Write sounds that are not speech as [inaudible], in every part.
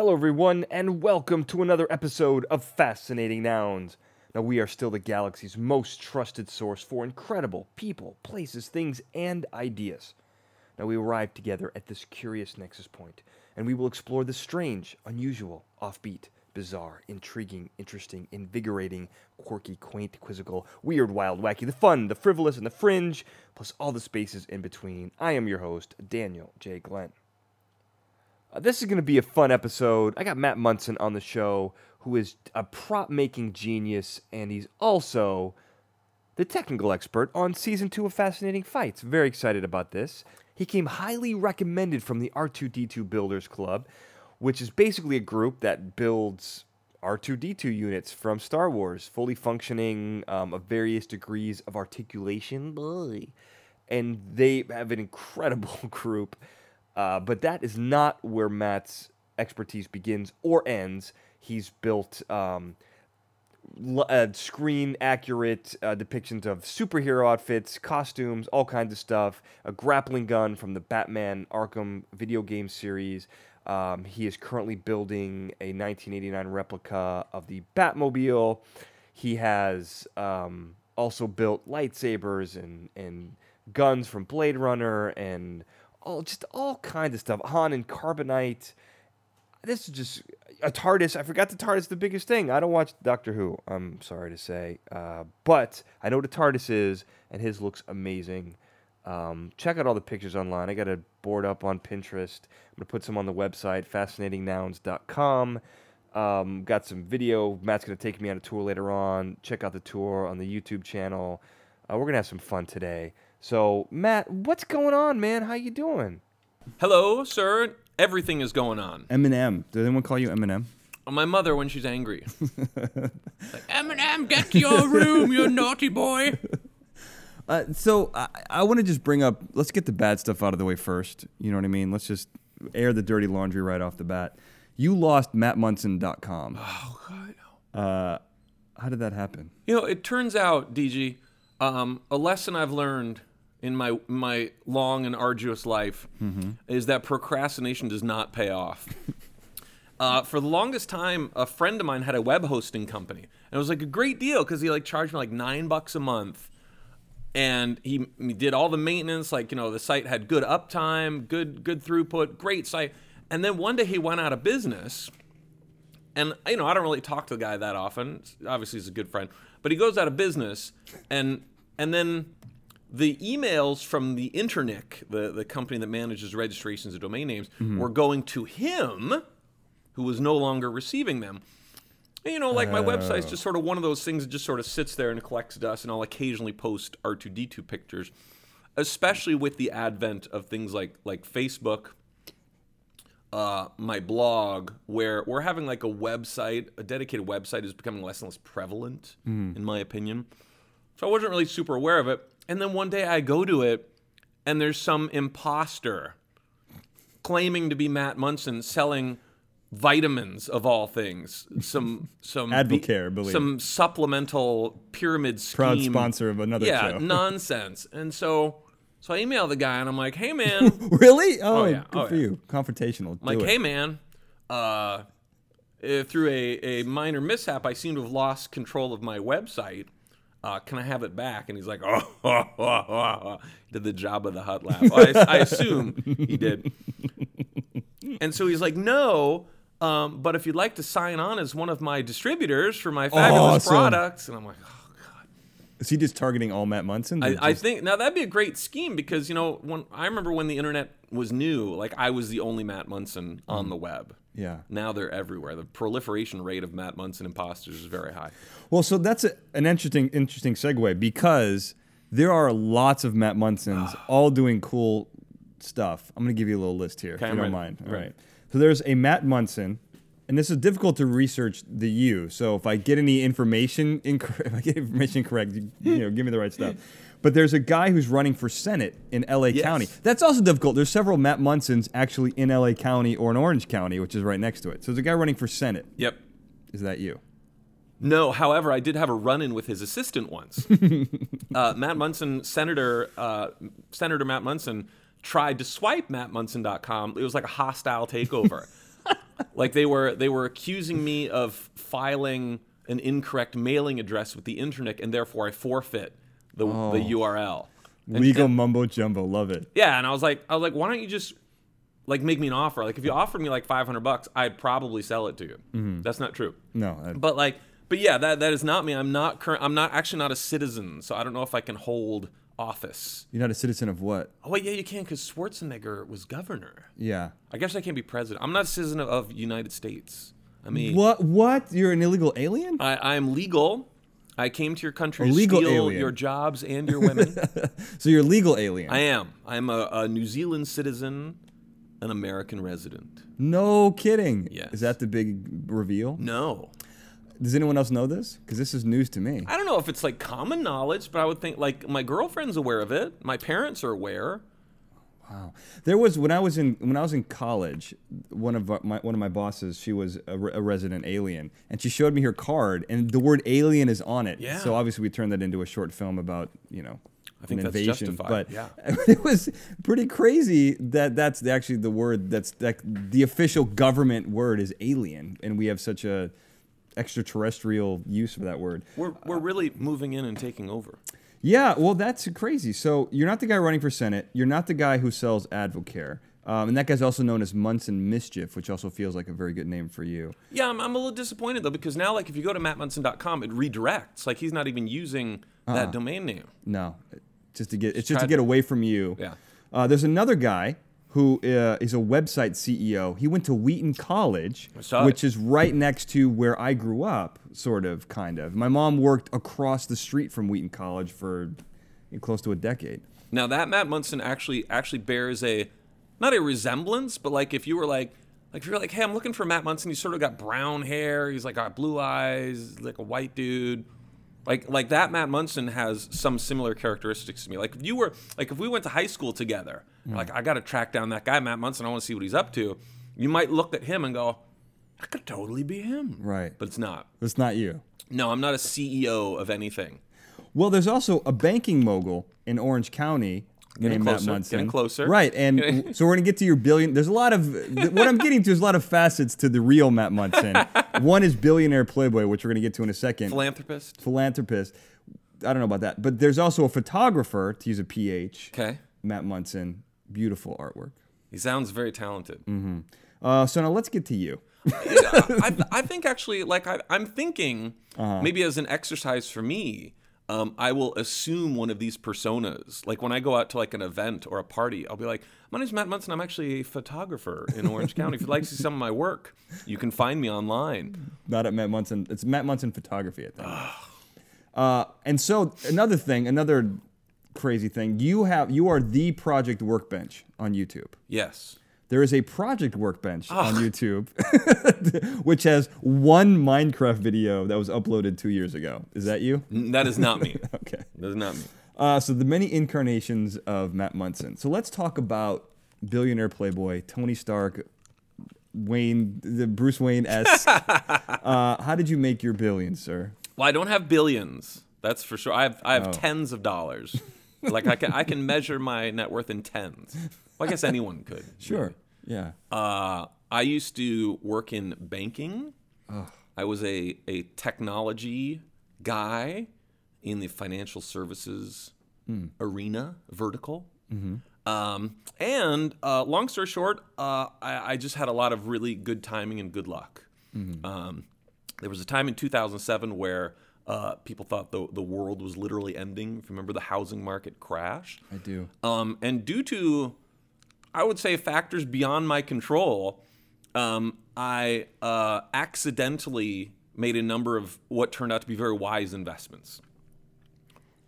Hello, everyone, and welcome to another episode of Fascinating Nouns. Now, we are still the galaxy's most trusted source for incredible people, places, things, and ideas. Now, we arrive together at this curious nexus point, and we will explore the strange, unusual, offbeat, bizarre, intriguing, interesting, invigorating, quirky, quaint, quizzical, weird, wild, wacky, the fun, the frivolous, and the fringe, plus all the spaces in between. I am your host, Daniel J. Glenn. Uh, this is going to be a fun episode. I got Matt Munson on the show, who is a prop making genius, and he's also the technical expert on season two of Fascinating Fights. Very excited about this. He came highly recommended from the R2D2 Builders Club, which is basically a group that builds R2D2 units from Star Wars, fully functioning um, of various degrees of articulation. And they have an incredible [laughs] group. Uh, but that is not where Matt's expertise begins or ends. He's built um, uh, screen accurate uh, depictions of superhero outfits, costumes, all kinds of stuff. A grappling gun from the Batman Arkham video game series. Um, he is currently building a 1989 replica of the Batmobile. He has um, also built lightsabers and, and guns from Blade Runner and all just all kinds of stuff. Han and Carbonite. This is just a TARDIS. I forgot the TARDIS the biggest thing. I don't watch Doctor Who. I'm sorry to say, uh, but I know what a TARDIS is, and his looks amazing. Um, check out all the pictures online. I got a board up on Pinterest. I'm gonna put some on the website, fascinatingnouns.com. Um, got some video. Matt's gonna take me on a tour later on. Check out the tour on the YouTube channel. Uh, we're gonna have some fun today. So, Matt, what's going on, man? How you doing? Hello, sir. Everything is going on. Eminem. Did anyone call you Eminem? My mother, when she's angry, [laughs] like, Eminem, get to your room, you naughty boy. [laughs] Uh, so I, I want to just bring up. Let's get the bad stuff out of the way first. You know what I mean? Let's just air the dirty laundry right off the bat. You lost MattMunson.com. Oh God. Uh, how did that happen? You know, it turns out, DG, um, a lesson I've learned in my my long and arduous life is that procrastination does not pay off. [laughs] Uh, for the longest time, a friend of mine had a web hosting company, and it was like a great deal because he like charged me like nine bucks a month, and he, he did all the maintenance. Like you know, the site had good uptime, good good throughput, great site. And then one day he went out of business, and you know I don't really talk to the guy that often. Obviously, he's a good friend, but he goes out of business, and and then the emails from the Internic, the the company that manages registrations of domain names, were going to him, who was no longer receiving them. And, you know, like my website's just sort of one of those things that just sort of sits there and collects dust, and I'll occasionally post R2D2 pictures, especially with the advent of things like like Facebook uh, my blog where we're having like a website, a dedicated website is becoming less and less prevalent, in my opinion. So I wasn't really super aware of it. And then one day I go to it, and there's some imposter claiming to be Matt Munson selling vitamins of all things, some [laughs] some Advocare, believe. some supplemental pyramid scheme, Proud sponsor of another yeah, show. [laughs] nonsense. And so, so I email the guy and I'm like, "Hey man, [laughs] really? Oh, yeah. good Oh, for yeah. you. Confrontational. I'm like, it. hey man, uh, eh, through a, a minor mishap, I seem to have lost control of my website. Uh, can I have it back? And he's like, [laughs] oh, oh, oh, oh, did the Jabba the Hutt laugh. I, I assume he did. And so he's like, no. Um, but if you'd like to sign on as one of my distributors for my fabulous Awesome. products, and I'm like, oh, Is he just targeting all Matt Munson? I, I think now that'd be a great scheme because you know when I remember when the internet was new, like I was the only Matt Munson on the web. Yeah. Now they're everywhere. The proliferation rate of Matt Munson imposters is very high. Well, so that's a, an interesting, interesting segue because there are lots of Matt Munsons [sighs] all doing cool stuff. I'm going to give you a little list here, if you don't mind. All ready. right. So there's a Matt Munson, and this is difficult to research the U. So if I get any information incorrect, [laughs] if I get information incorrect, you, you know, give me the right stuff. But there's a guy who's running for Senate in LA Yes. County. That's also difficult. There's several Matt Munsons actually in LA County or in Orange County, which is right next to it. So there's a guy running for Senate. Yep. Is that you? No, however, I did have a run-in with his assistant once. [laughs] uh, Matt Munson, Senator uh, Senator Matt Munson, tried to swipe mattmunson.com. It was like a hostile takeover. [laughs] [laughs] like they were they were accusing me of filing an incorrect mailing address with the internet, and therefore I forfeit the Oh. the URL. And- Legal and- mumbo jumbo. Love it. yeah, and I was like, I was like, why don't you just like make me an offer? Like if you offered me like five hundred bucks, I'd probably sell it to you. Mm-hmm. That's not true. No. I- But like, but yeah, that that is not me. I'm not current. I'm not actually not a citizen, so I don't know if I can hold office. you're not a citizen of what? Oh wait, yeah, you can because Schwarzenegger was governor. Yeah. I guess I can't be president. I'm not a citizen of, of United States. I mean, What? What? You're an illegal alien? I, I am legal. I came to your country A to legal steal alien. your jobs and your women. [laughs] So you're a legal alien. I am. I'm a, a New Zealand citizen, an American resident. no kidding. Yes. Is that the big reveal? No. Does anyone else know this? Because this is news to me. I don't know if it's like common knowledge, but I would think like my girlfriend's aware of it. My parents are aware. Wow. There was when I was in when I was in college, one of my one of my bosses, she was a, re- a resident alien, and she showed me her card, and the word alien is on it. Yeah. So obviously we turned that into a short film about you know. I think an that's invasion, justified, but yeah. [laughs] it was pretty crazy that that's actually the word that's that the official government word is alien, and we have such a extraterrestrial use of that word. We're we're really moving in and taking over. Yeah, well, that's crazy. So you're not the guy running for Senate. You're not the guy who sells Advocare. Um, and that guy's also known as Munson Mischief, which also feels like a very good name for you. Yeah, I'm, I'm a little disappointed though because now like if you go to mattmunson.com, it redirects. Like he's not even using that domain name. No, just to get it's just to get away from you. Yeah. Uh, there's another guy who uh, is a website CEO. He went to Wheaton College, which is right next to where I grew up, sort of, kind of. My mom worked across the street from Wheaton College for close to a decade. Now that Matt Munson actually actually bears a not a resemblance, but like if you were like like if you're like, hey, I'm looking for Matt Munson. He's sort of got brown hair. He's like got blue eyes, like a white dude. Like like that Matt Munson has some similar characteristics to me. Like if you were like if we went to high school together, mm. like I got to track down that guy Matt Munson. I want to see what he's up to. You might look at him and go, I could totally be him. Right. But it's not. It's not you. No, I'm not a CEO of anything. Well, there's also a banking mogul in Orange County Getting named closer, Matt Munson. getting closer. Right, and so we're gonna get to your billion. There's a lot of what I'm getting to is a lot of facets to the real Matt Munson. [laughs] One is billionaire playboy, which we're gonna get to in a second. Philanthropist. Philanthropist. I don't know about that, but there's also a photographer to use a PH. Okay. Matt Munson, beautiful artwork. He sounds very talented. Uh, so now let's get to you. I, I think actually, like I, I'm thinking, [laughs] Uh-huh. maybe as an exercise for me, um, I will assume one of these personas. Like when I go out to like an event or a party, I'll be like, "My name's Matt Munson. I'm actually a photographer in Orange County. If you'd like to see some of my work, you can find me online." Not at Matt Munson. It's Matt Munson Photography, I think. uh, and so another thing, another crazy thing, you have you are the project workbench on YouTube. Yes. There is a project workbench on YouTube, [laughs] which has one Minecraft video that was uploaded two years ago. Is that you? That is not me. [laughs] Okay. That is not me. Uh, so the many incarnations of Matt Munson. So let's talk about billionaire playboy Tony Stark, Wayne, the Bruce Wayne esque. [laughs] uh, how did you make your billions, sir? Well, I don't have billions. That's for sure. I have I have Oh. tens of dollars. like I can I can measure my net worth in tens. Well, I guess anyone could. Sure. Yeah. Uh, I used to work in banking. I was a, a technology guy in the financial services arena vertical. Um, and uh, long story short, uh, I, I just had a lot of really good timing and good luck. Um, there was a time in 2007 where uh, people thought the, the world was literally ending. If you remember the housing market crash. I do. Um, and due to, I would say, factors beyond my control, um, I uh, accidentally made a number of what turned out to be very wise investments.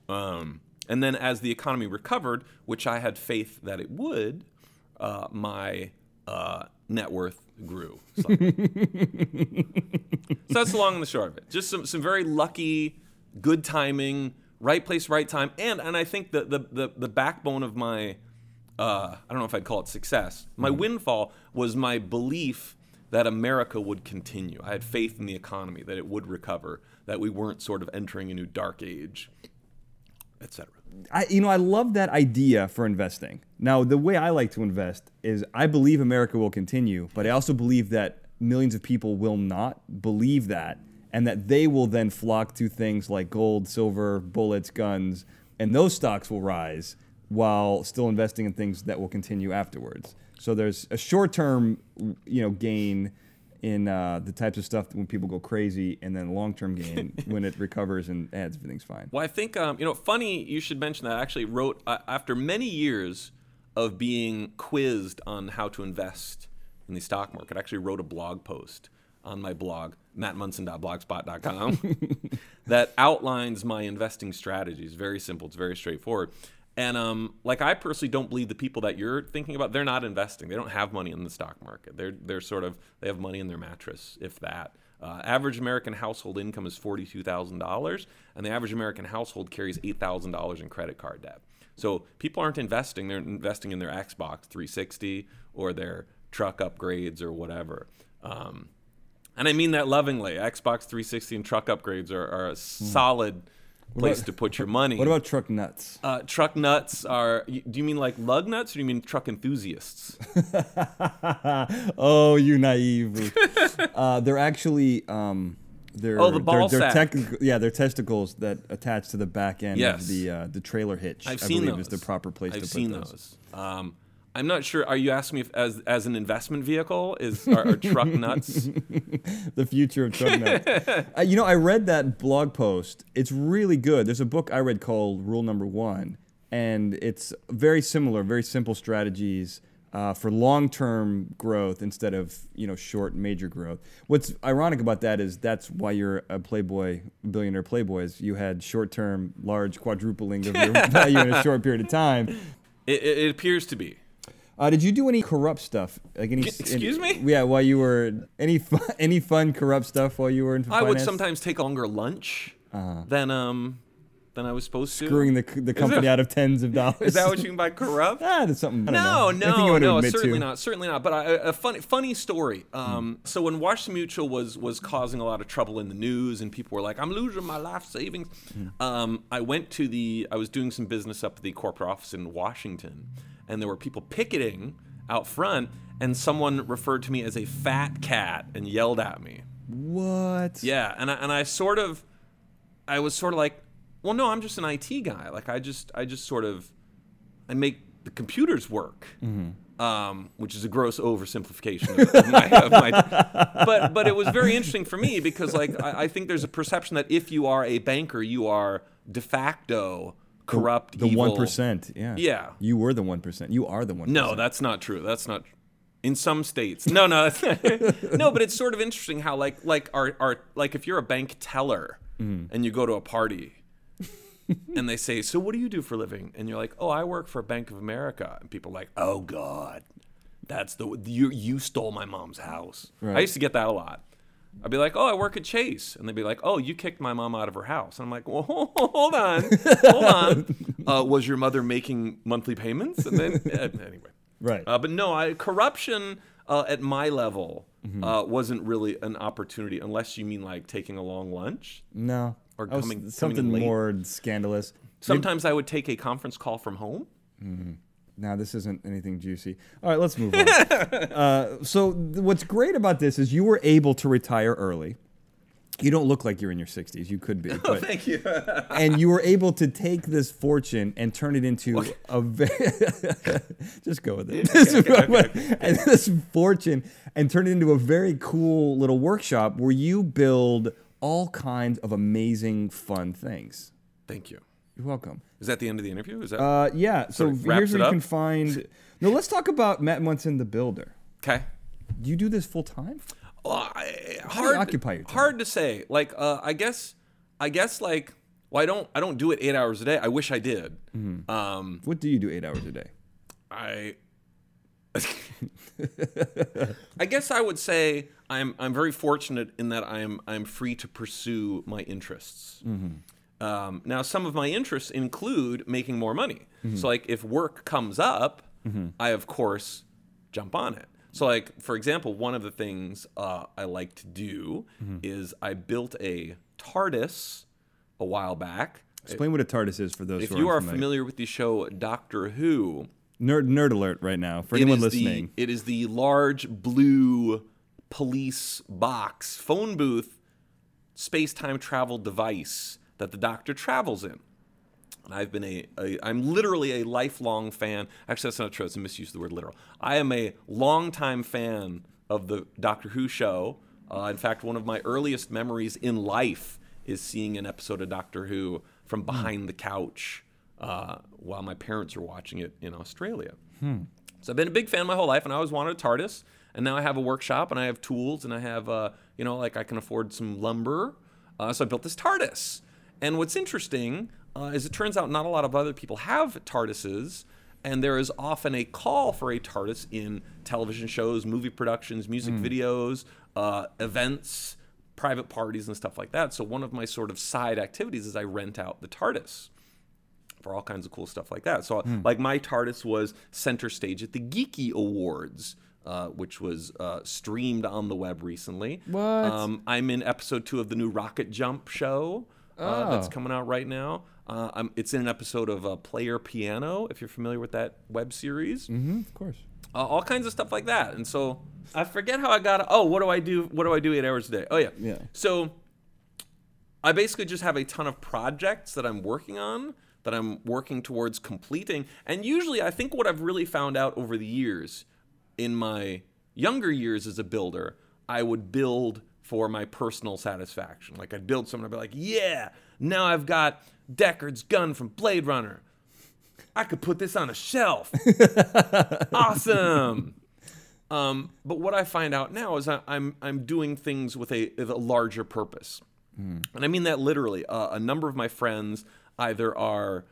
Um, and then as the economy recovered, which I had faith that it would, uh, my uh, net worth grew. so that's the long and the short of it. Just some, some very lucky, good timing, right place, right time, and and I think the the the, the backbone of my uh, I don't know if I'd call it success. My windfall was my belief that America would continue. I had faith in the economy that it would recover, that we weren't sort of entering a new dark age. etc. I, you know, I love that idea for investing. Now, the way I like to invest is I believe America will continue, but I also believe that millions of people will not believe that, and that they will then flock to things like gold, silver, bullets, guns, and those stocks will rise while still investing in things that will continue afterwards. So there's a short-term, you know, gain in uh, the types of stuff when people go crazy, and then long-term gain [laughs] when it recovers and adds everything's fine. Well, I think um, you know, funny you should mention that. I actually wrote uh, after many years of being quizzed on how to invest in the stock market. I actually wrote a blog post on my blog, mattmunson.blogspot.com, [laughs] that outlines my investing strategies. Very simple. It's very straightforward. And um, like I personally don't believe the people that you're thinking about, they're not investing. They don't have money in the stock market. They're they're sort of they have money in their mattress, if that. Uh, average American household income is forty-two thousand dollars, and the average American household carries eight thousand dollars in credit card debt. So people aren't investing; they're investing in their Xbox 360 or their truck upgrades or whatever. Um, and I mean that lovingly. Xbox 360 and truck upgrades are, are a solid place about- to put your money. What about truck nuts? Uh, truck nuts are. Do you mean like lug nuts, or do you mean truck enthusiasts? [laughs] oh, you naive. [laughs] uh, they're actually um, they're Oh, the ball they're, they're sack. tec- yeah, they're testicles that attach to the back end Yes. of the uh, the trailer hitch. I've I seen believe those. is the proper place I've to put seen those. those. Um, I'm not sure. Are you asking me if, as as an investment vehicle is are, are truck [laughs] nuts? The future of truck nuts. [laughs] uh, you know, I read that blog post. It's really good. There's a book I read called Rule Number One, and it's very similar, very simple strategies. Uh, for long-term growth instead of you know short major growth. What's ironic about that is that's why you're a playboy, billionaire playboy. Is you had short-term, large quadrupling of your [laughs] value in a short period of time. It, it, it appears to be. Uh, did you do any corrupt stuff? Like any? Excuse me? Yeah, while you were any fun, [laughs] any fun corrupt stuff while you were in I would sometimes take longer lunch than um than I was supposed to. Uh-huh. screwing the the company out of tens of dollars. [laughs] Is that what you mean by corrupt? [laughs] Ah, that's something. No, know. No, no, certainly to. not, certainly not. But I, a funny, funny story. Um, So when Washington Mutual was was causing a lot of trouble in the news, and people were like, "I'm losing my life savings," um, I went to the. I was doing some business up at the corporate office in Washington, and there were people picketing out front, and someone referred to me as a fat cat and yelled at me. What? Yeah, and I, and I sort of, I was sort of like, well, no, I'm just an IT guy. Like I just, I just sort of, I make the computers work, um, which is a gross oversimplification of, of my, of my. But but it was very interesting for me because like I, I think there's a perception that if you are a banker, you are de facto corrupt, The one percent. Yeah. Yeah. You were the one percent. You are the one. No, that's not true. That's not in some states. No, no, [laughs] no. But it's sort of interesting how like like our our like if you're a bank teller mm-hmm. and you go to a party. [laughs] and they say, "So what do you do for a living?" And you're like, "Oh, I work for Bank of America." And people are like, "Oh God, that's the you you stole my mom's house." I used to get that a lot. I'd be like, "Oh, I work at Chase," and they'd be like, "Oh, you kicked my mom out of her house." And I'm like, "Well, [laughs] hold on, hold on. [laughs] Uh, was your mother making monthly payments?" And then [laughs] uh, anyway, Right. uh, but no, I, corruption uh, at my level Mm-hmm. uh, wasn't really an opportunity, unless you mean like taking a long lunch. no. Or I was- coming- coming something late. more scandalous. Sometimes I would take a conference call from home. Now this isn't anything juicy. All right, let's move on. [laughs] uh, so th- what's great about this is you were able to retire early. You don't look like you're in your 60s. You could be, [laughs] but Thank you. [laughs] and you were able to take this fortune and turn it into a very just go with it and this fortune and turn it into a very cool little workshop where you build all kinds of amazing fun things Thank you. you're welcome Is that the end of the interview? Is that uh, yeah so here's where you up? can find [laughs] no let's talk about matt munson the builder okay? do you do this full time you hard, occupy your time? hard to say. Like, uh, I guess, I guess, like, well, I don't, I don't do it eight hours a day. I wish I did. Mm-hmm. Um, what do you do eight hours a day I [laughs] I guess I would say I'm I'm very fortunate in that I'm I'm free to pursue my interests. Um, now, some of my interests include making more money. So, like, if work comes up, I of course jump on it. So, like, for example, one of the things uh, I like to do is I built a TARDIS a while back. Explain what a TARDIS is for those If who you are familiar. familiar with the show Doctor Who, Nerd, nerd alert right now for anyone listening. The, it is the large blue police box, phone booth, space time travel device that the Doctor travels in. And I've been a, a, I'm literally a lifelong fan. Actually, that's not true. It's a misuse of the word literal. I am a longtime fan of the Doctor Who show. Uh, in fact, one of my earliest memories in life is seeing an episode of Doctor Who from behind the couch uh, while my parents were watching it in Australia. So I've been a big fan my whole life, and I always wanted a TARDIS. And now I have a workshop, and I have tools, and I have, uh, you know, like I can afford some lumber. Uh, so I built this TARDIS. And what's interesting uh, is it turns out not a lot of other people have TARDISes, and there is often a call for a TARDIS in television shows, movie productions, music videos, uh, events, private parties, and stuff like that. So one of my sort of side activities is I rent out the TARDIS for all kinds of cool stuff like that. So, like, my TARDIS was center stage at the Geeky Awards, uh, which was uh, streamed on the web recently. What? Um, I'm in episode two of the new Rocket Jump show uh, that's Oh. coming out right now. Uh, I'm, it's in an episode of uh, Player Piano, if you're familiar with that web series hmm of course. uh, all kinds of stuff like that. And so I forget how I got. Oh, what do I do? What do I do eight hours a day? Oh yeah. Yeah. So I basically just have a ton of projects that I'm working on that I'm working towards completing. And usually, I think what I've really found out over the years, in my younger years as a builder, I would build for my personal satisfaction. Like I'd build something, I'd be like, yeah, now I've got Deckard's gun from Blade Runner. I could put this on a shelf. [laughs] awesome. Um, but what I find out now is I, I'm I'm doing things with a, with a larger purpose, and I mean that literally. Uh, a number of my friends either are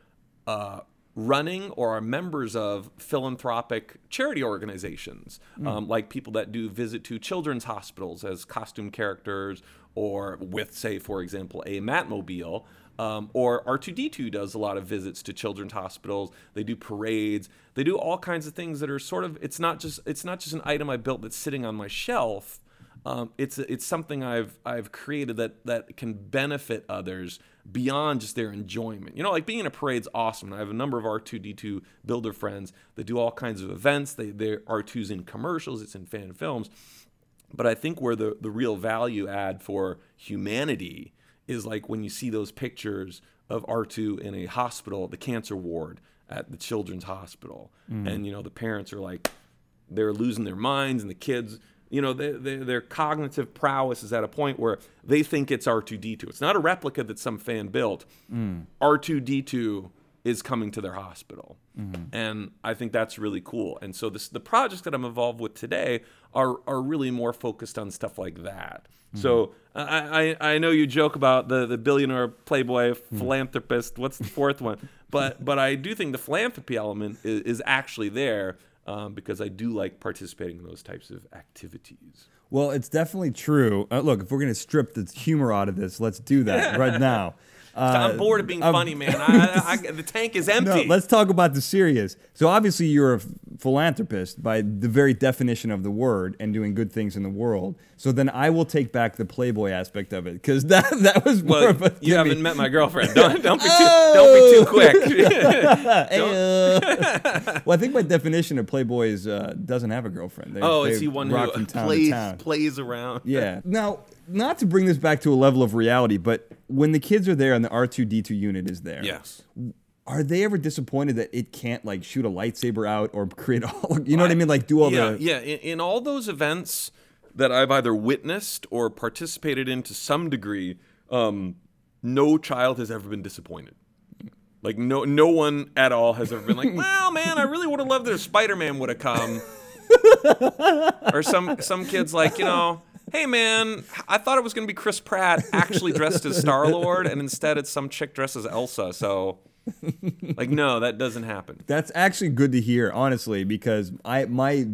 uh, running or are members of philanthropic charity organizations, um, like people that do visit to children's hospitals as costume characters, or with, say, for example, a Matmobile. Um, or R2D2 does a lot of visits to children's hospitals. They do parades. They do all kinds of things that are sort of. It's not just. It's not just an item I built that's sitting on my shelf. Um, it's it's something I've I've created that that can benefit others beyond just their enjoyment. You know, like being in a parade's awesome. And I have a number of R2D2 builder friends that do all kinds of events. They they're R2's in commercials. It's in fan films. But I think where the, the real value add for humanity is like when you see those pictures of R2 in a hospital, the cancer ward at the children's hospital. Mm. And, you know, the parents are like, they're losing their minds, and the kids, you know, they, they, their cognitive prowess is at a point where they think it's R2D2. It's not a replica that some fan built. Mm. R2D2 is coming to their hospital. Mm-hmm. And I think that's really cool. And so this, the projects that I'm involved with today are, are really more focused on stuff like that. Mm-hmm. So uh, I, I, I know you joke about the, the billionaire playboy mm. philanthropist. What's the fourth one? But but I do think the philanthropy element is, is actually there um, because I do like participating in those types of activities. Well, it's definitely true. Uh, look, if we're gonna strip the humor out of this, let's do that right [laughs] now. Uh, I'm bored of being I'm- funny, man. I, I, I, the tank is [laughs] No, empty. let's talk about the serious. So obviously you're a philanthropist by the very definition of the word and doing good things in the world. So then I will take back the Playboy aspect of it because that [laughs] that was more well, of a you haven't met my girlfriend. Don't, don't be too, [laughs] don't be too quick. [laughs] Well, I think my definition, of Playboy is, uh, doesn't have a girlfriend. They, oh, they is he one who plays plays around? Yeah. Now, not to bring this back to a level of reality, but when the kids are there and the R2D2 unit is there, Yes. Are they ever disappointed that it can't like shoot a lightsaber out or [laughs] create all? You know what I mean? Like do all yeah, the yeah. In, in all those events that I've either witnessed or participated in to some degree, um, no child has ever been disappointed. Like no, no one at all has ever been like, [laughs] "Well, man, I really would have loved if Spider-Man would have come," [laughs] or some some kids like, you know. Hey man, I thought it was gonna be Chris Pratt actually dressed as Star Lord, and instead it's some chick dressed as Elsa. So, like, no, that doesn't happen. [laughs] That's actually good to hear, honestly, because I my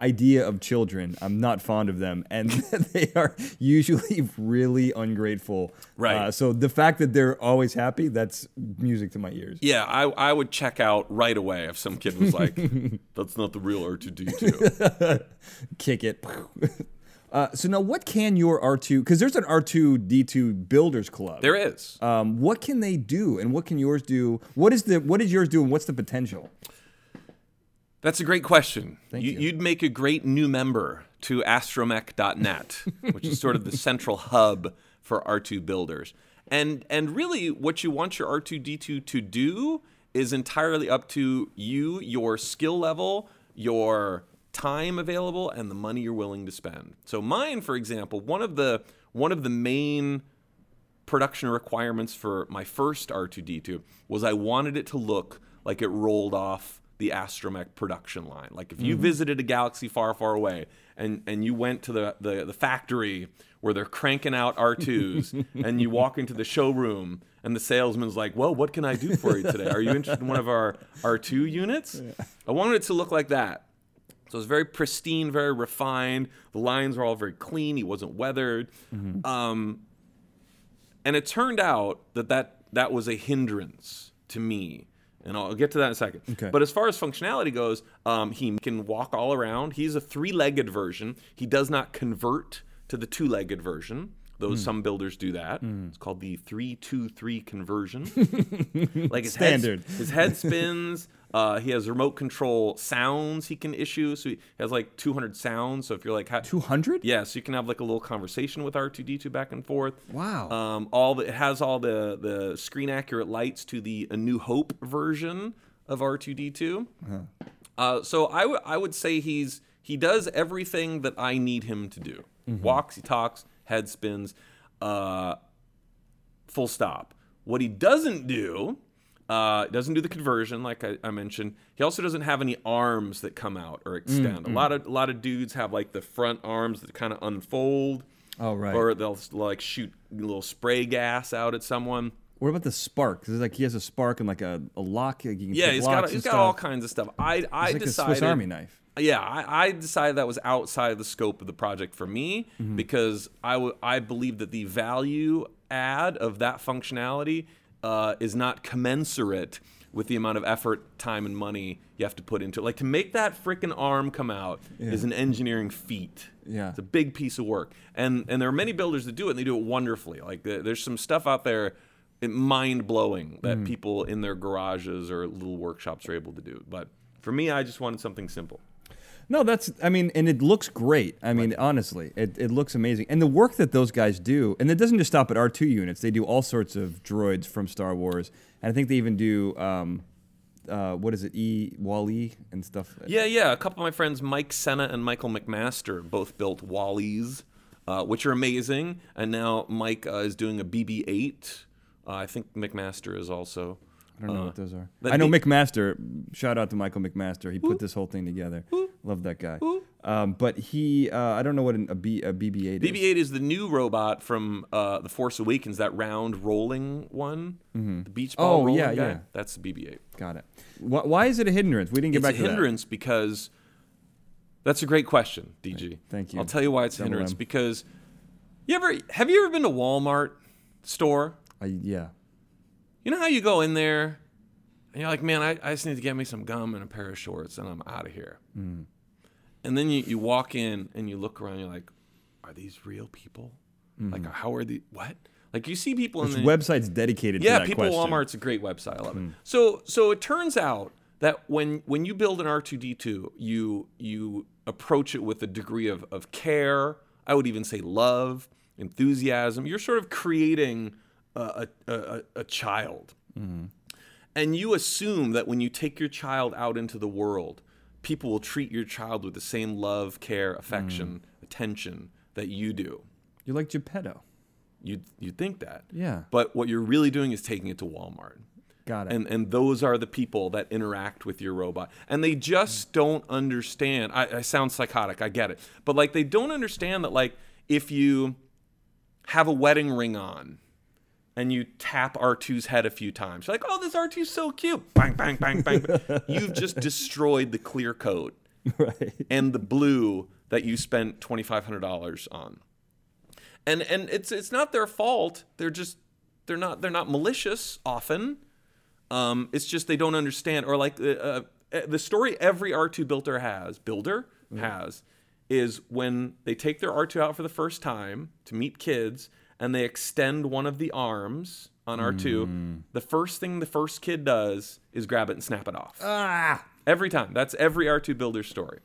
idea of children, I'm not fond of them, and [laughs] they are usually really ungrateful. Right. Uh, so the fact that they're always happy, that's music to my ears. Yeah, I, I would check out right away if some kid was like, [laughs] "That's not the real R2D2." Kick it. Uh, so now, what can your R2? Because there's an R2 D2 Builders Club. There is. Um, what can they do, and what can yours do? What is the what is yours do, and what's the potential? That's a great question. Thank you. You'd make a great new member to astromech.net, which is sort of the central hub for R2 builders. And and really what you want your R2D2 to do is entirely up to you, your skill level, your time available and the money you're willing to spend. So mine for example, one of the one of the main production requirements for my first R2D2 was I wanted it to look like it rolled off the Astromech production line. Like if you mm-hmm. visited a galaxy far, far away and, and you went to the, the, the factory where they're cranking out R2s [laughs] and you walk into the showroom and the salesman's like, well, what can I do for you today? Are you interested in one of our R2 units? [laughs] I wanted it to look like that. So it was very pristine, very refined. The lines were all very clean. He wasn't weathered. Um, and it turned out that, that that was a hindrance to me. And I'll get to that in a second. Okay. But as far as functionality goes, um, he can walk all around. He's a three legged version. He does not convert to the two legged version. Though some builders do that. It's called the three-two-three conversion. [laughs] like his Standard. Head, his head spins. Uh, he has remote control sounds he can issue. So he has like 200 sounds. So if you're like, ha- Two hundred? yeah, so you can have like a little conversation with R2D2 back and forth. Wow. Um, all the, it has all the the screen accurate lights to the A New Hope version of R2D2. Uh, so I would I would say he's he does everything that I need him to do. Walks, he talks, head spins, uh, full stop. What he doesn't do, uh, doesn't do the conversion like I, I mentioned. He also doesn't have any arms that come out or extend. A lot of a lot of dudes have like the front arms that kind of unfold. Oh, right. Or they'll like shoot a little spray gas out at someone. What about the spark? 'Cause it's like he has a spark and like a, a lock. Like Yeah, he's got he's got all kinds of stuff. I I It's like decided a Swiss Army knife. yeah, I, I decided that was outside of the scope of the project for me Mm-hmm. because I, w- I believe that the value add of that functionality uh, is not commensurate with the amount of effort, time, and money you have to put into it. Like to make that freaking arm come out is an engineering feat. Yeah. It's a big piece of work, and and there are many builders that do it, and they do it wonderfully. Like there's some stuff out there, mind blowing that people in their garages or little workshops are able to do. But for me, I just wanted something simple. No, that's. I mean, and it looks great. I mean, honestly, it, it looks amazing. And the work that those guys do, and it doesn't just stop at R two units. They do all sorts of droids from Star Wars, and I think they even do. Um, uh, what is it? E WALL-E and stuff. Yeah, yeah. A couple of my friends, Mike Senna and Michael McMaster, both built Wallies, uh, which are amazing. And now Mike uh, is doing a BB-8. Uh, I think McMaster is also. I don't know uh, what those are. I know McMaster. Shout out to Michael McMaster. He put this whole thing together. Love that guy. Um, but he, uh, I don't know what an, a, B, a BB-8 is. BB-8 is the new robot from uh, The Force Awakens, that round rolling one, the beach ball Oh, rolling yeah, guy. yeah. That's the BB-8. Got it. Why, why is it a hindrance? We didn't get It's back to that. A hindrance because that's a great question, DG. Thank you. I'll tell you why it's a hindrance M. because you ever have you ever been to Walmart store? I, yeah. You know how you go in there and you're like, man, I, I just need to get me some gum and a pair of shorts and I'm out of here. Mm. And then you, you walk in and you look around, you're like, are these real people? Like, how are the what? Like, you see people in Which the website's dedicated yeah, to that people question? Walmart's a great website. I love it. So so it turns out that when when you build an R2D2, you you approach it with a degree of, of care, I would even say love, enthusiasm. You're sort of creating a, a, a, child. Hmm. And you assume that when you take your child out into the world, people will treat your child with the same love, care, affection, Hmm. attention that you do. You're like Geppetto. You you think that. Yeah. But what you're really doing is taking it to Walmart. Got it. And and those are the people that interact with your robot. And they just don't understand. I, I sound psychotic, I get it. But like they don't understand that like if you have a wedding ring on and you tap R2's head a few times, you're like, oh, this R2's so cute. Bang, bang, bang, bang. [laughs] You've just destroyed the clear coat [laughs] right. and the blue that you spent twenty five hundred dollars on. And and it's it's not their fault. They're just they're not they're not malicious often. Um, it's just they don't understand or like uh, uh, the story every R two builder has builder has is when they take their R2 out for the first time to meet kids and they extend one of the arms on R2, the first thing the first kid does is grab it and snap it off. Ah. Every time. That's every R2 builder story.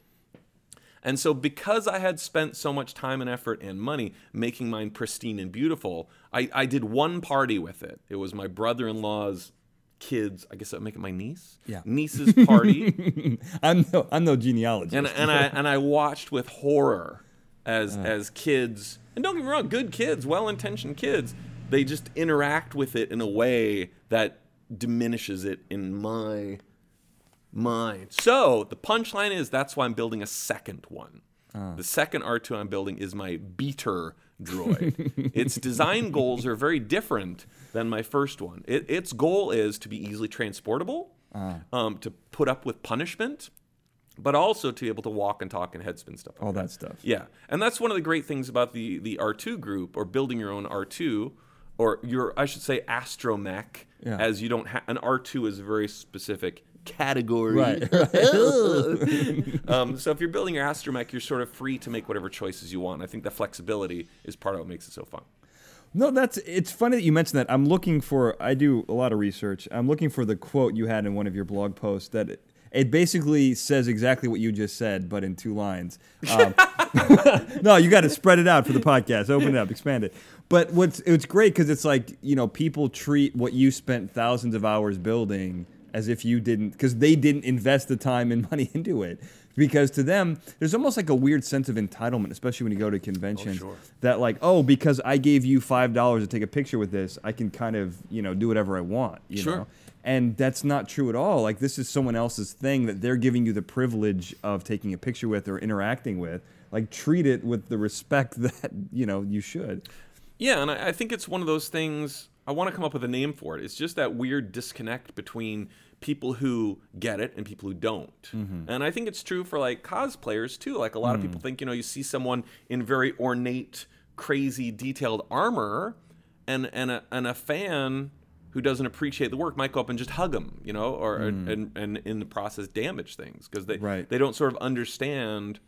And so, because I had spent so much time and effort and money making mine pristine and beautiful, I, I did one party with it. It was my brother in law's kids. I guess I would make it my niece. Yeah. Niece's party. [laughs] I'm no, I'm no genealogist. and and I and I watched with horror as [laughs] as kids. And don't get me wrong, good kids, well-intentioned kids. They just interact with it in a way that diminishes it in my mind. So the punchline is that's why I'm building a second one. The second R2 I'm building is my beater droid. [laughs] its design goals are very different than my first one. It, its goal is to be easily transportable, um, to put up with punishment, but also to be able to walk and talk and headspin stuff. like all that stuff. yeah, and that's one of the great things about the the R2 group or building your own R2 or your I should say astromech Yeah. as you don't have an R2 is a very specific category. Right. [laughs] um, so if you're building your astromech, you're sort of free to make whatever choices you want. I think the flexibility is part of what makes it so fun. No, that's it's funny that you mentioned that. I'm looking for I do a lot of research. I'm looking for the quote you had in one of your blog posts that it, basically says exactly what you just said, but in two lines. Um, [laughs] [laughs] no, you got to spread it out for the podcast. Open it up, expand it. But what's it's great because it's like you know people treat what you spent thousands of hours building as if you didn't because they didn't invest the time and [laughs] money into it. Because to them, there's almost like a weird sense of entitlement, especially when you go to conventions. sure. That like, oh, because I gave you five dollars to take a picture with this, I can kind of you know do whatever I want. You Sure. know? And that's not true at all. Like this is someone else's thing that they're giving you the privilege of taking a picture with or interacting with. Like treat it with the respect [laughs] that you know you should. Yeah, and I, I think it's one of those things. I want to come up with a name for it. It's just that weird disconnect between people who get it and people who don't. Mm-hmm. And I think it's true for like cosplayers too. Like a lot of people mm. think, you know, you see someone in very ornate, crazy, detailed armor, and and a, and a fan who doesn't appreciate the work might go up and just hug them, you know, or and, and in the process damage things because they Right. they don't sort of understand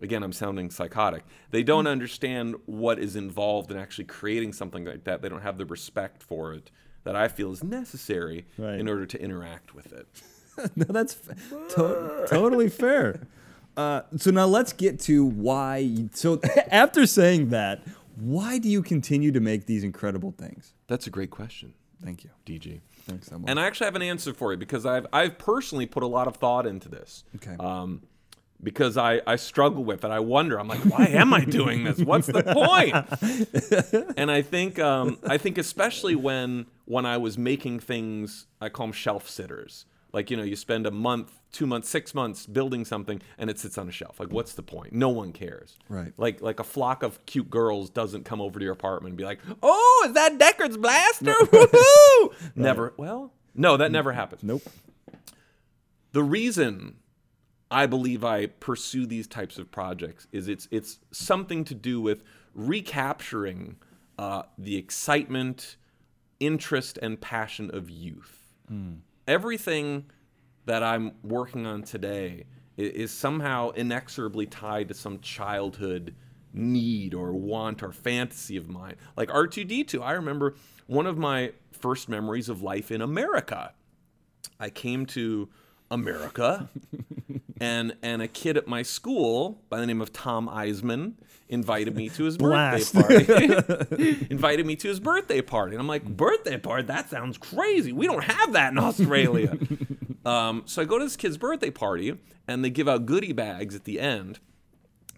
again i'm sounding psychotic they don't understand what is involved in actually creating something like that they don't have the respect for it that i feel is necessary Right. in order to interact with it [laughs] no, that's f- to- totally fair. Uh, so now let's get to why. You, so [laughs] after saying that, why do you continue to make these incredible things? that's a great question Thank you. dg Thanks so much. and i actually have an answer for you because i've i've personally put a lot of thought into this Okay. um, because I, I struggle with it. I wonder. I'm like, why am I doing this? What's the point? [laughs] and I think um, I think especially when when I was making things, I call them shelf sitters. Like you know, you spend a month, two months, six months building something, and it sits on a shelf. Like, what's the point? No one cares. Right. Like like a flock of cute girls doesn't come over to your apartment and be like, oh, is that Deckard's blaster? [laughs] Woohoo! Never. Well, no, that never happens nope. the reason I believe I pursue these types of projects is it's it's something to do with recapturing uh, the excitement, interest, and passion of youth. Everything that I'm working on today is somehow inexorably tied to some childhood need or want or fantasy of mine. Like R2D2, I remember one of my first memories of life in America. I came to America, [laughs] and and a kid at my school by the name of Tom Eisman invited me to his [laughs] birthday party. [laughs] invited me to his birthday party, and I'm like, birthday party? That sounds crazy. We don't have that in Australia. [laughs] um, so I go to this kid's birthday party, and they give out goodie bags at the end,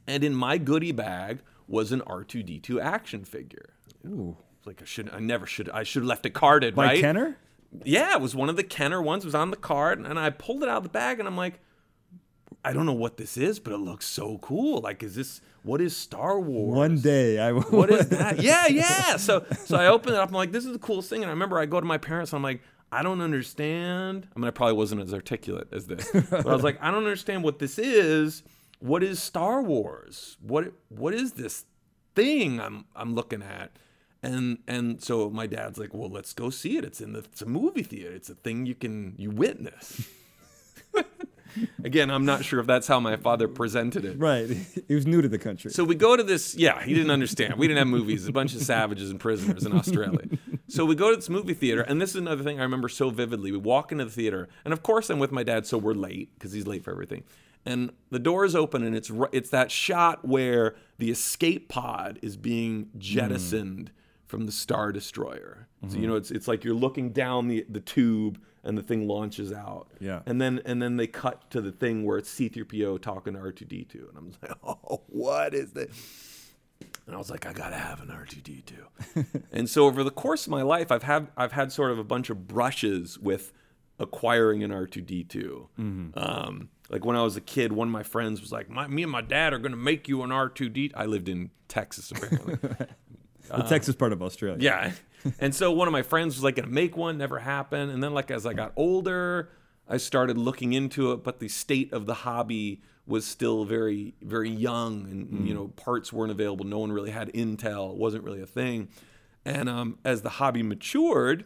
and in my goodie bag was an R2D2 action figure. Ooh. Like I should, I never should, I should have left it carded, By right? Kenner? Yeah, it was one of the Kenner ones. It was on the card, and I pulled it out of the bag, and I'm like, I don't know what this is, but it looks so cool. Like, is this what is Star Wars? One day I will. What is [laughs] that? yeah, yeah. So, so I open it up. I'm like, this is the coolest thing. And I remember I go to my parents. And I'm like, I don't understand. I mean, I probably wasn't as articulate as this, but I was like, I don't understand what this is. What is Star Wars? What what is this thing I'm I'm looking at? And and so my dad's like, well, let's go see it. It's in the it's a movie theater. It's a thing you can you witness. [laughs] [laughs] Again, I'm not sure if that's how my father presented it. Right. [laughs] he was new to the country. So we go to this. Yeah, he didn't understand. We didn't have movies. A bunch of savages and prisoners in Australia. So we go to this movie theater, and this is another thing I remember so vividly. We walk into the theater, and of course I'm with my dad, so we're late because he's late for everything. And the door is open, and it's it's that shot where the escape pod is being jettisoned hmm. from the Star Destroyer. So you mm-hmm. know, it's it's like you're looking down the the tube, and the thing launches out. Yeah. And then and then they cut to the thing where it's C3PO talking to R2D2, and I'm like, [laughs] oh, what is this? And I was like, I gotta have an R2D2. [laughs] and so over the course of my life, I've had I've had sort of a bunch of brushes with acquiring an R2D2. Um, like when I was a kid, one of my friends was like, my, "Me and my dad are gonna make you an R2D." I lived in Texas apparently. [laughs] the Texas part of Australia. Yeah. And so one of my friends was like going to make one, never happened. And then, like, as I got older, I started looking into it, but the state of the hobby was still very, very young. And, you know, parts weren't available. No one really had Intel. It wasn't really a thing. And um, as the hobby matured,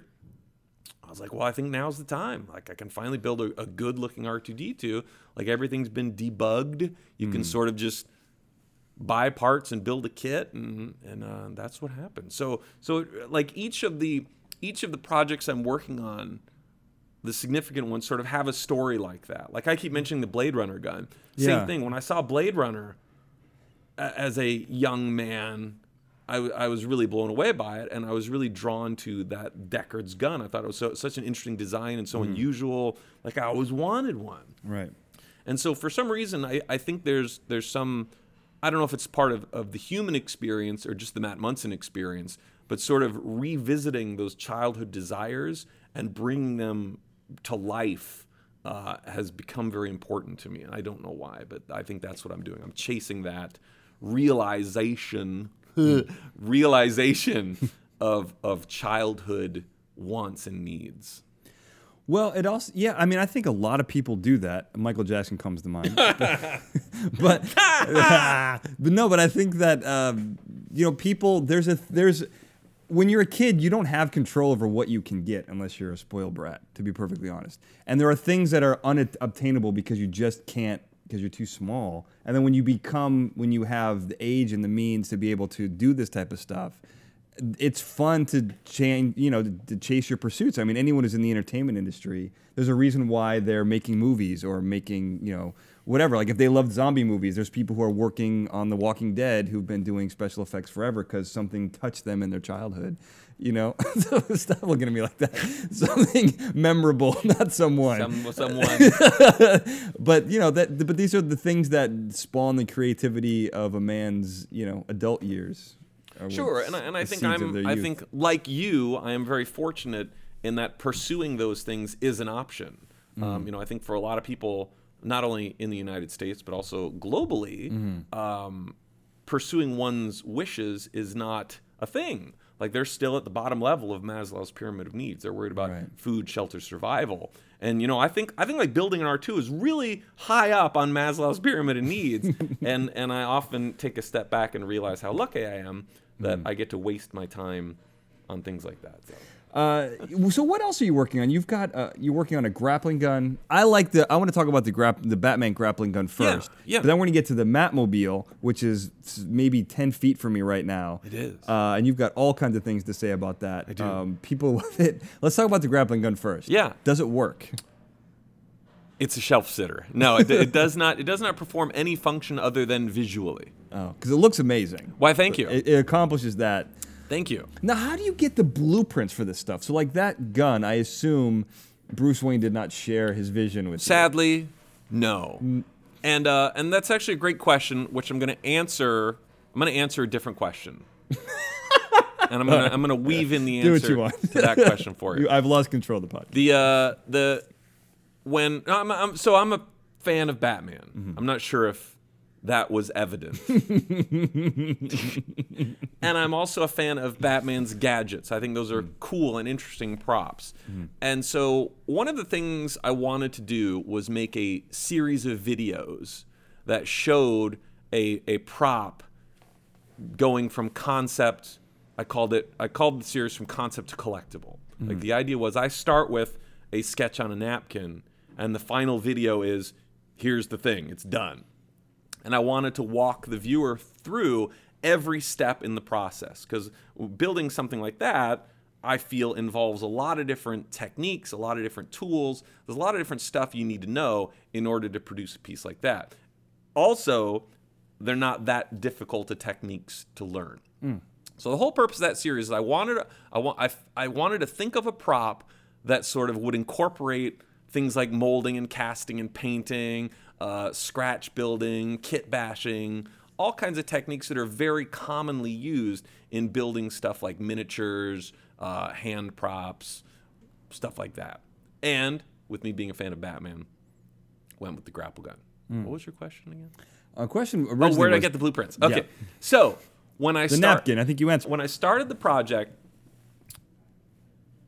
I was like, well, I think now's the time. Like, I can finally build a, a good looking R2D2. Like, everything's been debugged. You can sort of just buy parts and build a kit and mm-hmm. and uh, that's what happened. So so like each of the each of the projects i'm working on the significant ones sort of have a story like that. Like i keep mm. mentioning the blade runner gun. Same Yeah. thing. When i saw blade runner a- as a young man I, w- I was really blown away by it and i was really drawn to that deckard's gun. I thought it was so, such an interesting design and so mm-hmm. unusual. Like i always wanted one. Right. and so for some reason, I, I think there's there's some I don't know if it's part of, of the human experience or just the Matt Munson experience, but sort of revisiting those childhood desires and bringing them to life uh, has become very important to me. And I don't know why, but I think that's what I'm doing. I'm chasing that realization [laughs] realization of of childhood wants and needs. Well, it also, yeah, I mean, I think a lot of people do that. Michael Jackson comes to mind. [laughs] [laughs] but, [laughs] but no, but I think that, um, you know, people, there's a, there's, when you're a kid, you don't have control over what you can get unless you're a spoiled brat, to be perfectly honest. And there are things that are unobtainable because you just can't, because you're too small. And then when you become, when you have the age and the means to be able to do this type of stuff, it's fun to change, you know, to, to chase your pursuits. I mean, anyone who's in the entertainment industry, there's a reason why they're making movies or making, you know, whatever. Like if they love zombie movies, there's people who are working on The Walking Dead who've been doing special effects forever because something touched them in their childhood. You know, [laughs] so stop looking at me like that. [laughs] Something memorable, [laughs] not someone. Some, someone but you know that. But these are the things that spawn the creativity of a man's, you know, adult years. Sure, and I, and I think I'm I think like you, I am very fortunate in that pursuing those things is an option. Mm. Um, you know, I think for a lot of people, not only in the United States but also globally, Mm-hmm. um, pursuing one's wishes is not a thing. Like they're still at the bottom level of Maslow's pyramid of needs. They're worried about Right. food, shelter, survival. And you know, I think I think like building an R2 is really high up on Maslow's pyramid of needs. [laughs] and and I often take a step back and realize how lucky I am that I get to waste my time on things like that. So. Uh, so what else are you working on? You've got uh, you're working on a grappling gun. I like the. I want to talk about the grap the Batman grappling gun first. yeah. But then we're gonna get to the Matmobile, which is maybe ten feet from me right now. It is. Uh, and you've got all kinds of things to say about that. I do. Um, people [laughs] love it. Let's talk about the grappling gun first. Yeah. Does it work? It's a shelf sitter. No, it, it does not. It does not perform any function other than visually. Oh, because it looks amazing. Why? Thank you. It, it accomplishes that. Thank you. Now, how do you get the blueprints for this stuff? So, like that gun, I assume Bruce Wayne did not share his vision with you. Sadly, no. And uh, and that's actually a great question, which I'm going to answer. I'm going to answer a different question. [laughs] and I'm going to I'm going to weave in the answer to that question for [laughs] you. You- I've lost control of the podcast. The uh, the when I'm, I'm so I'm a fan of Batman. Mm-hmm. I'm not sure if that was evident. [laughs] and I'm also a fan of Batman's gadgets. I think those are mm. cool and interesting props. Mm-hmm. And so one of the things I wanted to do was make a series of videos that showed a a prop going from concept i called it i called the series from concept to collectible like mm-hmm. the idea was i start with a sketch on a napkin and the final video is here's the thing, it's done. And I wanted to walk the viewer through every step in the process because building something like that, I feel involves a lot of different techniques, a lot of different tools. There's a lot of different stuff you need to know in order to produce a piece like that. Also, they're not that difficult of techniques to learn. Hmm. So the whole purpose of that series is I wanted I want I, I wanted to think of a prop that sort of would incorporate things like molding and casting and painting, uh, scratch building, kit bashing, all kinds of techniques that are very commonly used in building stuff like miniatures, uh, hand props, stuff like that. And with me being a fan of Batman, went with the grapple gun. What was your question again? A question Oh, where did I get the blueprints? Okay, Yeah. so when I the start, napkin. I think you answered. when I started the project,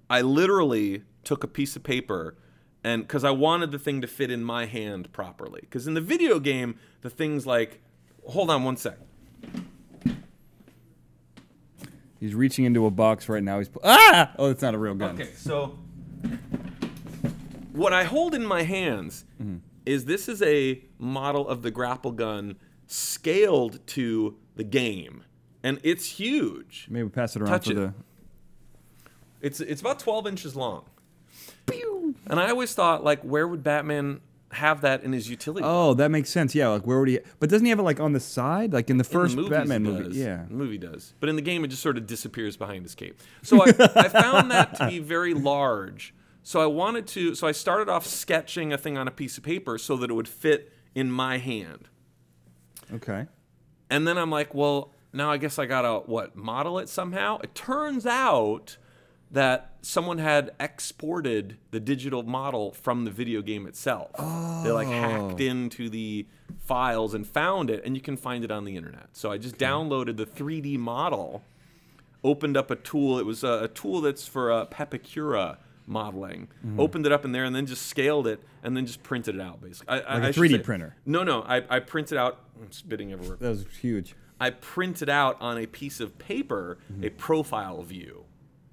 I literally took a piece of paper and because I wanted the thing to fit in my hand properly. Because in the video game, the things like, hold on one sec. He's reaching into a box right now. He's ah! Oh, it's not a real gun. Okay, so what I hold in my hands is this is a model of the grapple gun scaled to the game, and it's huge. Maybe pass it around Touch for it. the. It's it's about 12 inches long. And I always thought, like, where would Batman have that in his utility? belt? Oh, that makes sense. Yeah, like where would he? But doesn't he have it like on the side, like in the In the first movies Batman movie? does. Yeah. the movie does. But in the game, it just sort of disappears behind his cape. So I, I found that to be very large. So I wanted to. So I started off sketching a thing on a piece of paper so that it would fit in my hand. Okay. And then I'm like, well, now I guess I gotta what model it somehow. It turns out that someone had exported the digital model from the video game itself. They like hacked into the files and found it, and you can find it on the internet. So I just downloaded the 3D model, opened up a tool. It was a, a tool that's for uh, Pepakura modeling. Opened it up in there, and then just scaled it, and then just printed it out. Basically, I, Like a a 3D printer. No, no, I, I printed out. I'm spitting everywhere. That was huge. I printed out on a piece of paper a profile view.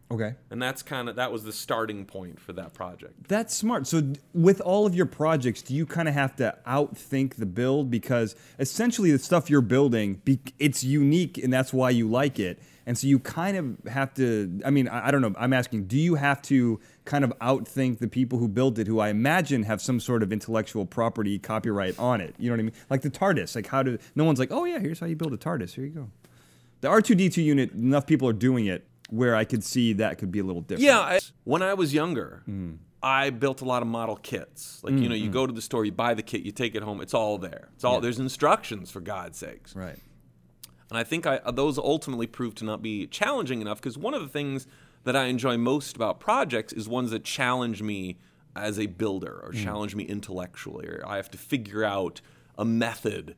Okay. And that's kind of that was the starting point for that project. That's smart. So, with all of your projects, do you kind of have to outthink the build because essentially the stuff you're building, it's unique, and that's why you like it. And so you kind of have to. I mean, I, I don't know. I'm asking, do you have to kind of outthink the people who built it, who I imagine have some sort of intellectual property copyright on it? You know what I mean? Like the TARDIS. Like how do no one's like, oh yeah, here's how you build a TARDIS. Here you go. The R2D2 unit, enough people are doing it where I could see that could be a little different. Yeah, I, when I was younger, mm. I built a lot of model kits. Like you mm, know, you mm. go to the store, you buy the kit, you take it home. It's all there. It's all there's instructions for God's sakes. Right. And I think I, uh, those ultimately proved to not be challenging enough because one of the things that I enjoy most about projects is ones that challenge me as a builder or challenge me intellectually, or I have to figure out a method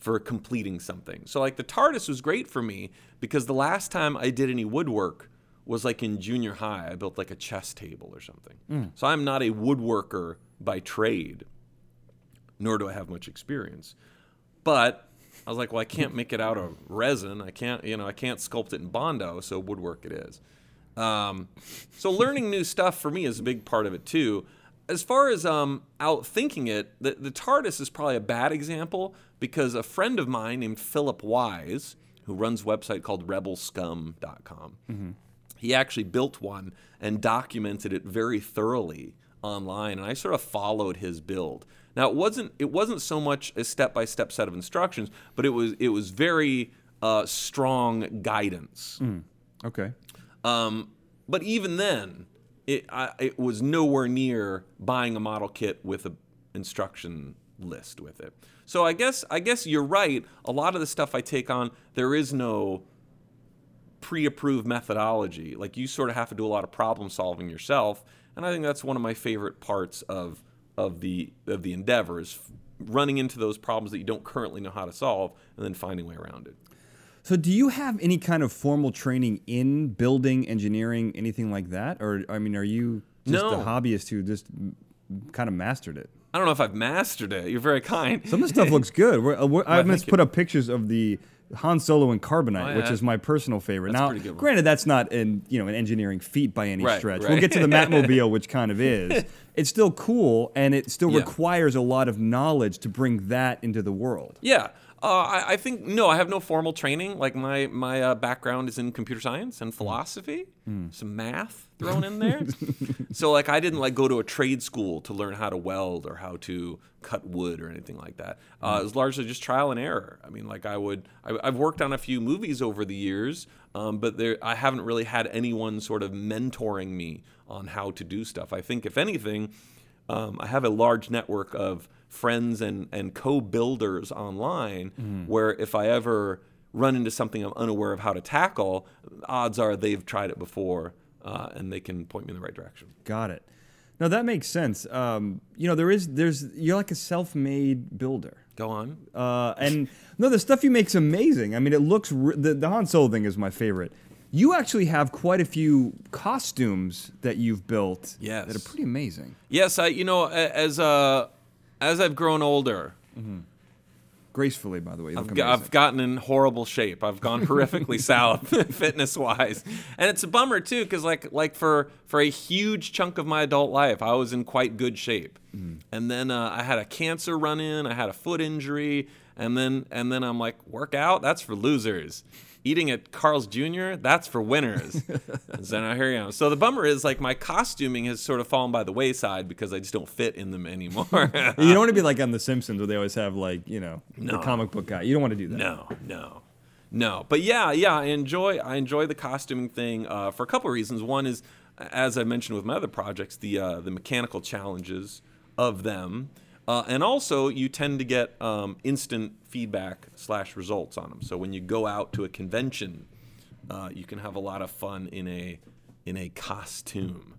for completing something. So, like the TARDIS was great for me because the last time I did any woodwork was like in junior high. I built like a chess table or something. So, I'm not a woodworker by trade, nor do I have much experience. But I was like, well, I can't make it out of resin. I can't, you know, I can't sculpt it in Bondo, so woodwork it is. Um, so learning new stuff for me is a big part of it too. As far as um, outthinking it, the, the TARDIS is probably a bad example because a friend of mine named Philip Wise, who runs a website called rebelscum.com, he actually built one and documented it very thoroughly online and I sort of followed his build. Now it wasn't it wasn't so much a step-by-step set of instructions, but it was it was very uh, strong guidance. Okay. Um, but even then, it I, it was nowhere near buying a model kit with a instruction list with it. So I guess I guess you're right. A lot of the stuff I take on, there is no pre-approved methodology. Like you sort of have to do a lot of problem solving yourself, and I think that's one of my favorite parts of of the of the endeavor is running into those problems that you don't currently know how to solve and then finding a way around it. So, do you have any kind of formal training in building, engineering, anything like that, or I mean, are you just No. a hobbyist who just kind of mastered it? I don't know if I've mastered it. You're very kind. Some of the stuff looks [laughs] good. We're, uh, we're, I'm going to put up pictures of the Han Solo and Carbonite, Oh, which is my personal favorite. That's now, pretty good granted, that's not an you know an engineering feat by any Right, stretch. right. We'll get to the [laughs] Matmobile, which kind of is. [laughs] It's still cool, and it still Yeah. requires a lot of knowledge to bring that into the world. Yeah. Uh, I, I think no. I have no formal training. Like my my uh, background is in computer science and philosophy, some math thrown in there. [laughs] so like I didn't like go to a trade school to learn how to weld or how to cut wood or anything like that. Uh, it was largely just trial and error. I mean, like I would I, I've worked on a few movies over the years, um, but there I haven't really had anyone sort of mentoring me on how to do stuff. I think if anything, um, I have a large network of friends and, and co-builders online where if I ever run into something I'm unaware of how to tackle, odds are they've tried it before uh, and they can point me in the right direction. Got it. Now that makes sense. Um, you know, there is there's you're like a self-made builder. Go on. Uh, and no, the stuff you make's amazing. I mean, it looks re- the the Han Solo thing is my favorite. You actually have quite a few costumes that you've built Yes. that are pretty amazing. Yes, I you know a- as uh, as I've grown older, Gracefully, by the way. I've, got, I've, gotten in horrible shape. I've gone horrifically [laughs] south [laughs] fitness wise, and it's a bummer too because like like for for a huge chunk of my adult life, I was in quite good shape, and then uh, I had a cancer run in. I had a foot injury, and then and then I'm like, work out that's for losers. Eating at Carl's Jr. That's for winners. so now here I am. So the bummer is like my costuming has sort of fallen by the wayside because I just don't fit in them anymore. [laughs] you don't want to be like on The Simpsons where they always have like you know the comic book guy. You don't want to do that. No, no, no. But yeah, yeah, I enjoy I enjoy the costuming thing uh, for a couple of reasons. One is, as I mentioned with my other projects, the uh, the mechanical challenges of them, uh, and also you tend to get um, instant feedback slash results on them. So when you go out to a convention, uh, you can have a lot of fun in a in a costume,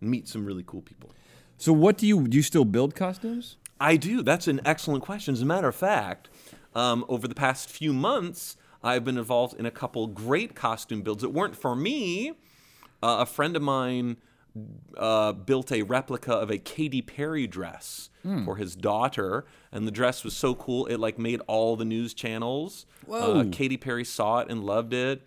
meet some really cool people. So what do you do? You still build costumes? I do. That's an excellent question. As a matter of fact, um, over the past few months, I've been involved in a couple great costume builds that weren't for me. Uh, a friend of mine uh, built a replica of a Katy Perry dress for his daughter, and the dress was so cool it like made all the news channels. Whoa. Uh, Katy Perry saw it and loved it.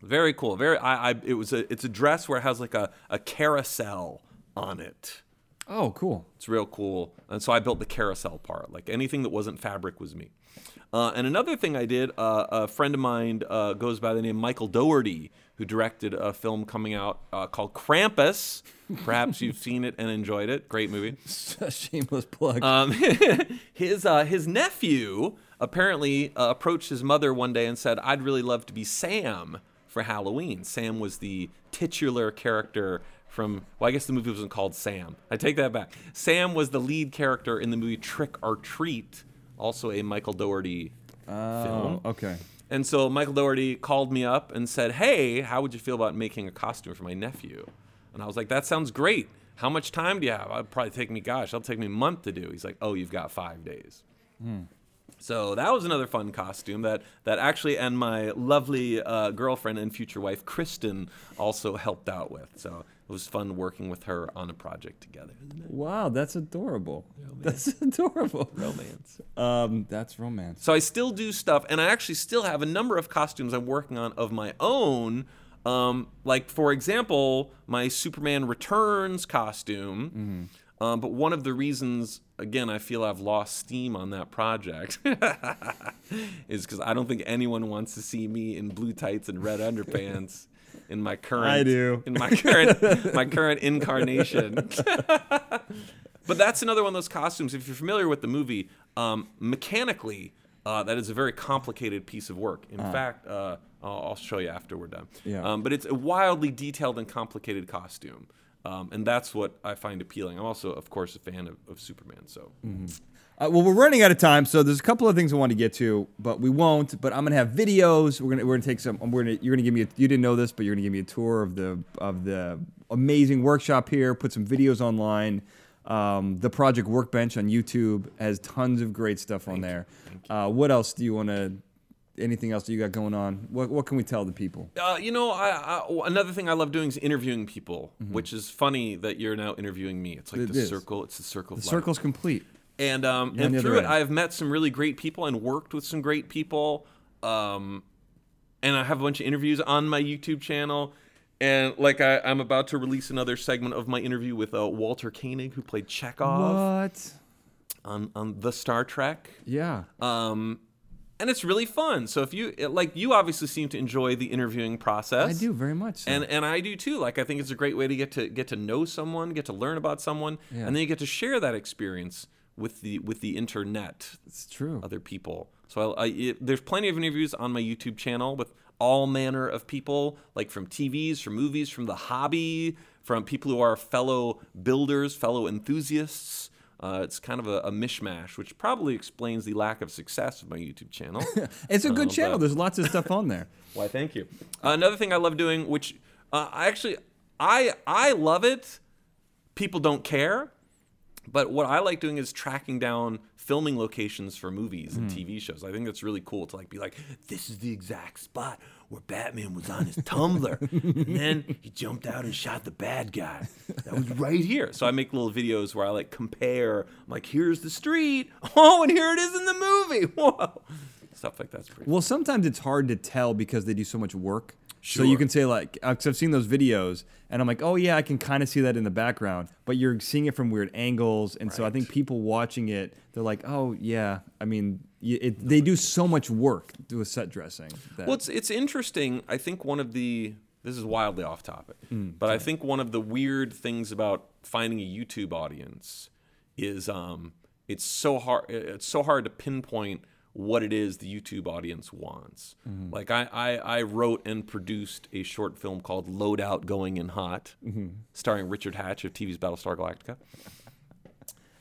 Very cool. Very. I. I it was a. It's a dress where it has like a a carousel on it. Oh, cool. It's real cool. And so I built the carousel part. Like anything that wasn't fabric was me. Uh, and another thing I did, uh, a friend of mine uh, goes by the name Michael Dougherty, who directed a film coming out uh, called Krampus. Perhaps you've seen it and enjoyed it. Great movie. [laughs] Shameless plug. Um, [laughs] his uh, his nephew apparently uh, approached his mother one day and said, "I'd really love to be Sam for Halloween." Sam was the titular character from. Well, I guess the movie wasn't called Sam. I take that back. Sam was the lead character in the movie Trick 'r Treat, also a Michael Dougherty film. oh, okay. And so Michael Dougherty called me up and said, Hey, how would you feel about making a costume for my nephew? And I was like, That sounds great. How much time do you have? It'll probably take me, gosh, it'll take me a month to do. He's like, Oh, you've got five days. Hmm. So that was another fun costume that, that actually, and my lovely uh, girlfriend and future wife, Kristen, also helped out with. So it was fun working with her on a project together. Wow, that's adorable. That's [laughs] adorable. Romance. Um, that's romance. So I still do stuff, and I actually still have a number of costumes I'm working on of my own. Um, like for example, my Superman Returns costume. Um, but one of the reasons, again, I feel I've lost steam on that project [laughs] is because I don't think anyone wants to see me in blue tights and red underpants in my current. I do. [laughs] in my current my current incarnation. [laughs] But that's another one of those costumes. If you're familiar with the movie, um, mechanically, uh, that is a very complicated piece of work. In fact, uh, I'll, I'll show you after we're done. Yeah. Um, but it's a wildly detailed and complicated costume. Um, and that's what I find appealing. I'm also, of course, a fan of, of Superman. So Uh, well, we're running out of time, so there's a couple of things I want to get to, but we won't. But I'm gonna have videos. We're gonna we're gonna take some. We're gonna you're gonna give me. A, you didn't know this, but you're gonna give me a tour of the of the amazing workshop here. Put some videos online. Um, the Project Workbench on YouTube has tons of great stuff on there. Uh, what else do you want to? Anything else that you got going on? What what can we tell the people? Uh, you know, I, I, another thing I love doing is interviewing people, which is funny that you're now interviewing me. It's like Mm-hmm. It the is. circle. It's the circle. The of life. circle's complete. And um, and through it. I've met some really great people and worked with some great people. um, and I have a bunch of interviews on my YouTube channel. And like I, I'm about to release another segment of my interview with uh, Walter Koenig, who played Chekov What? on, on the Star Trek. Yeah. Um, and it's really fun. So if you like, you obviously seem to enjoy the interviewing process. I do very much. So. and and I do too. Like I think it's a great way to get to get to know someone, get to learn about someone, Yeah. and then you get to share that experience with the with the internet, it's true. other people. So I, I, it, there's plenty of interviews on my YouTube channel with all manner of people, like from TVs, from movies, from the hobby, from people who are fellow builders, fellow enthusiasts. Uh, it's kind of a, a mishmash, which probably explains the lack of success of my YouTube channel. [laughs] It's a good Uh, channel. There's lots of stuff on there. [laughs] Why, thank you. Uh, another thing I love doing, which uh, I actually I I love it. People don't care, but what I like doing is tracking down filming locations for movies and mm-hmm. TV shows. I think that's really cool to like be like, this is the exact spot where Batman was on his tumbler, and then he jumped out and shot the bad guy. That was right here. So I make little videos where I like compare. I'm like, here's the street. [laughs] Oh, and here it is in the movie. [laughs] Whoa. Stuff like that's pretty. Well, sometimes it's hard to tell because they do so much work. Sure. So you can say like, 'cause I've seen those videos, and I'm like, oh yeah, I can kind of see that in the background, but you're seeing it from weird angles, and so I think people watching it, they're like, oh yeah, I mean, it, they do so much work to a set dressing. That, Well, it's it's interesting. I think one of the this is wildly off topic, Mm, but I think one of the weird things about finding a YouTube audience is um, it's so hard. It's so hard to pinpoint what it is the YouTube audience wants. Mm-hmm. Like I, I I wrote and produced a short film called Loadout Going in Hot, Mm-hmm. starring Richard Hatch of TV's Battlestar Galactica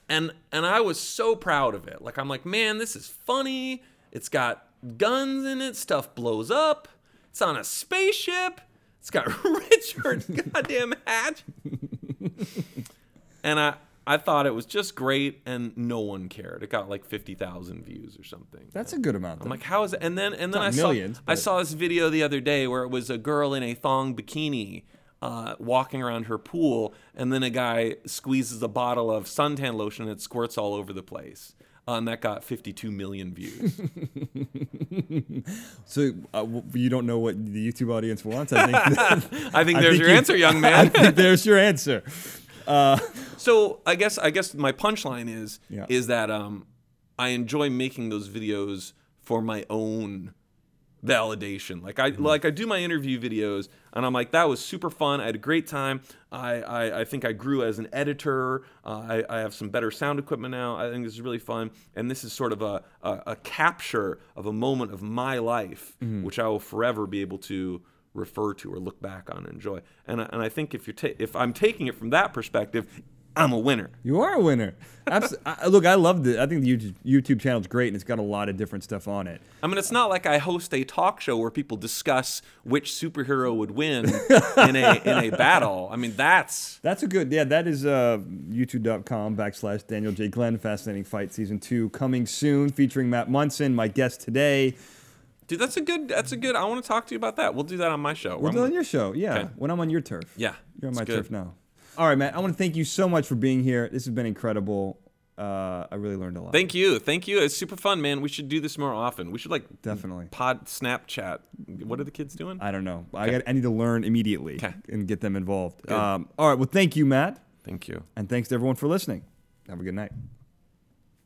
and and I was so proud of it. Like I'm like, man, this is funny. It's got guns in it. Stuff blows up. It's on a spaceship. It's got [laughs] Richard [laughs] goddamn Hatch. and I I thought it was just great, and no one cared. It got like fifty thousand views or something. that's a good amount. I'm though. like, how is it? And then and then I Not saw millions, I saw this video the other day where it was a girl in a thong bikini. Uh, walking around her pool, and then a guy squeezes a bottle of suntan lotion and it squirts all over the place. Uh, and that got 52 million views. [laughs] so uh, w- you don't know what the YouTube audience wants. I think, [laughs] I think [laughs] I there's think your you- answer, young I man. think there's your answer. So I guess I guess my punchline is Yeah. is that um, I enjoy making those videos for my own validation. Like I like I do my interview videos, and I'm like that was super fun. I had a great time. I I, I think I grew as an editor. Uh, I I have some better sound equipment now. I think this is really fun, and this is sort of a a, a capture of a moment of my life, which I will forever be able to refer to or look back on and enjoy. And I, and I think if you're ta- if I'm taking it from that perspective, I'm a winner. You are a winner. Abs- [laughs] I, look, I love it. I think the YouTube, YouTube channel is great, and it's got a lot of different stuff on it. I mean, it's not like I host a talk show where people discuss which superhero would win [laughs] in a in a battle. I mean, that's That's a good, yeah, that is uh, youtube.com backslash Daniel J. Glenn, Fascinating Fight Season 2, coming soon, featuring Matt Munson, my guest today. Dude. That's a good. That's a good. I want to talk to you about that. We'll do that on my show. We'll do it on your show, yeah, Okay. when I'm on your turf. Yeah, You're on my good. turf now. All right, Matt, I want to thank you so much for being here. This has been incredible. Uh, I really learned a lot. Thank you, thank you. It's super fun, man. We should do this more often. We should like Definitely. pod Snapchat. What are the kids doing? I don't know. I, got, I need to learn immediately Okay. and get them involved. Um, all right, well, thank you, Matt, Thank you. and thanks to everyone for listening. Have a good night.